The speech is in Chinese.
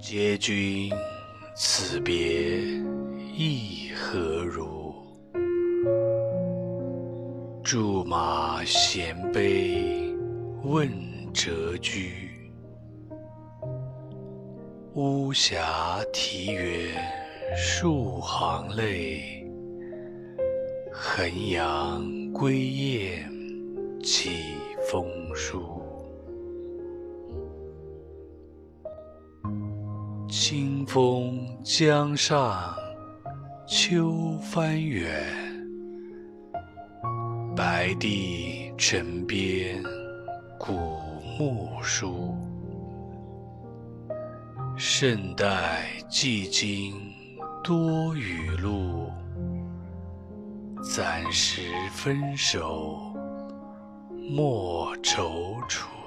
嗟君此别意何如？驻马衔杯问谪居。巫峡啼猿数行泪，衡阳归雁几风书。清风江上秋帆远，白帝城边古木疏。胜代寄今多雨露，暂时分手莫踌躇。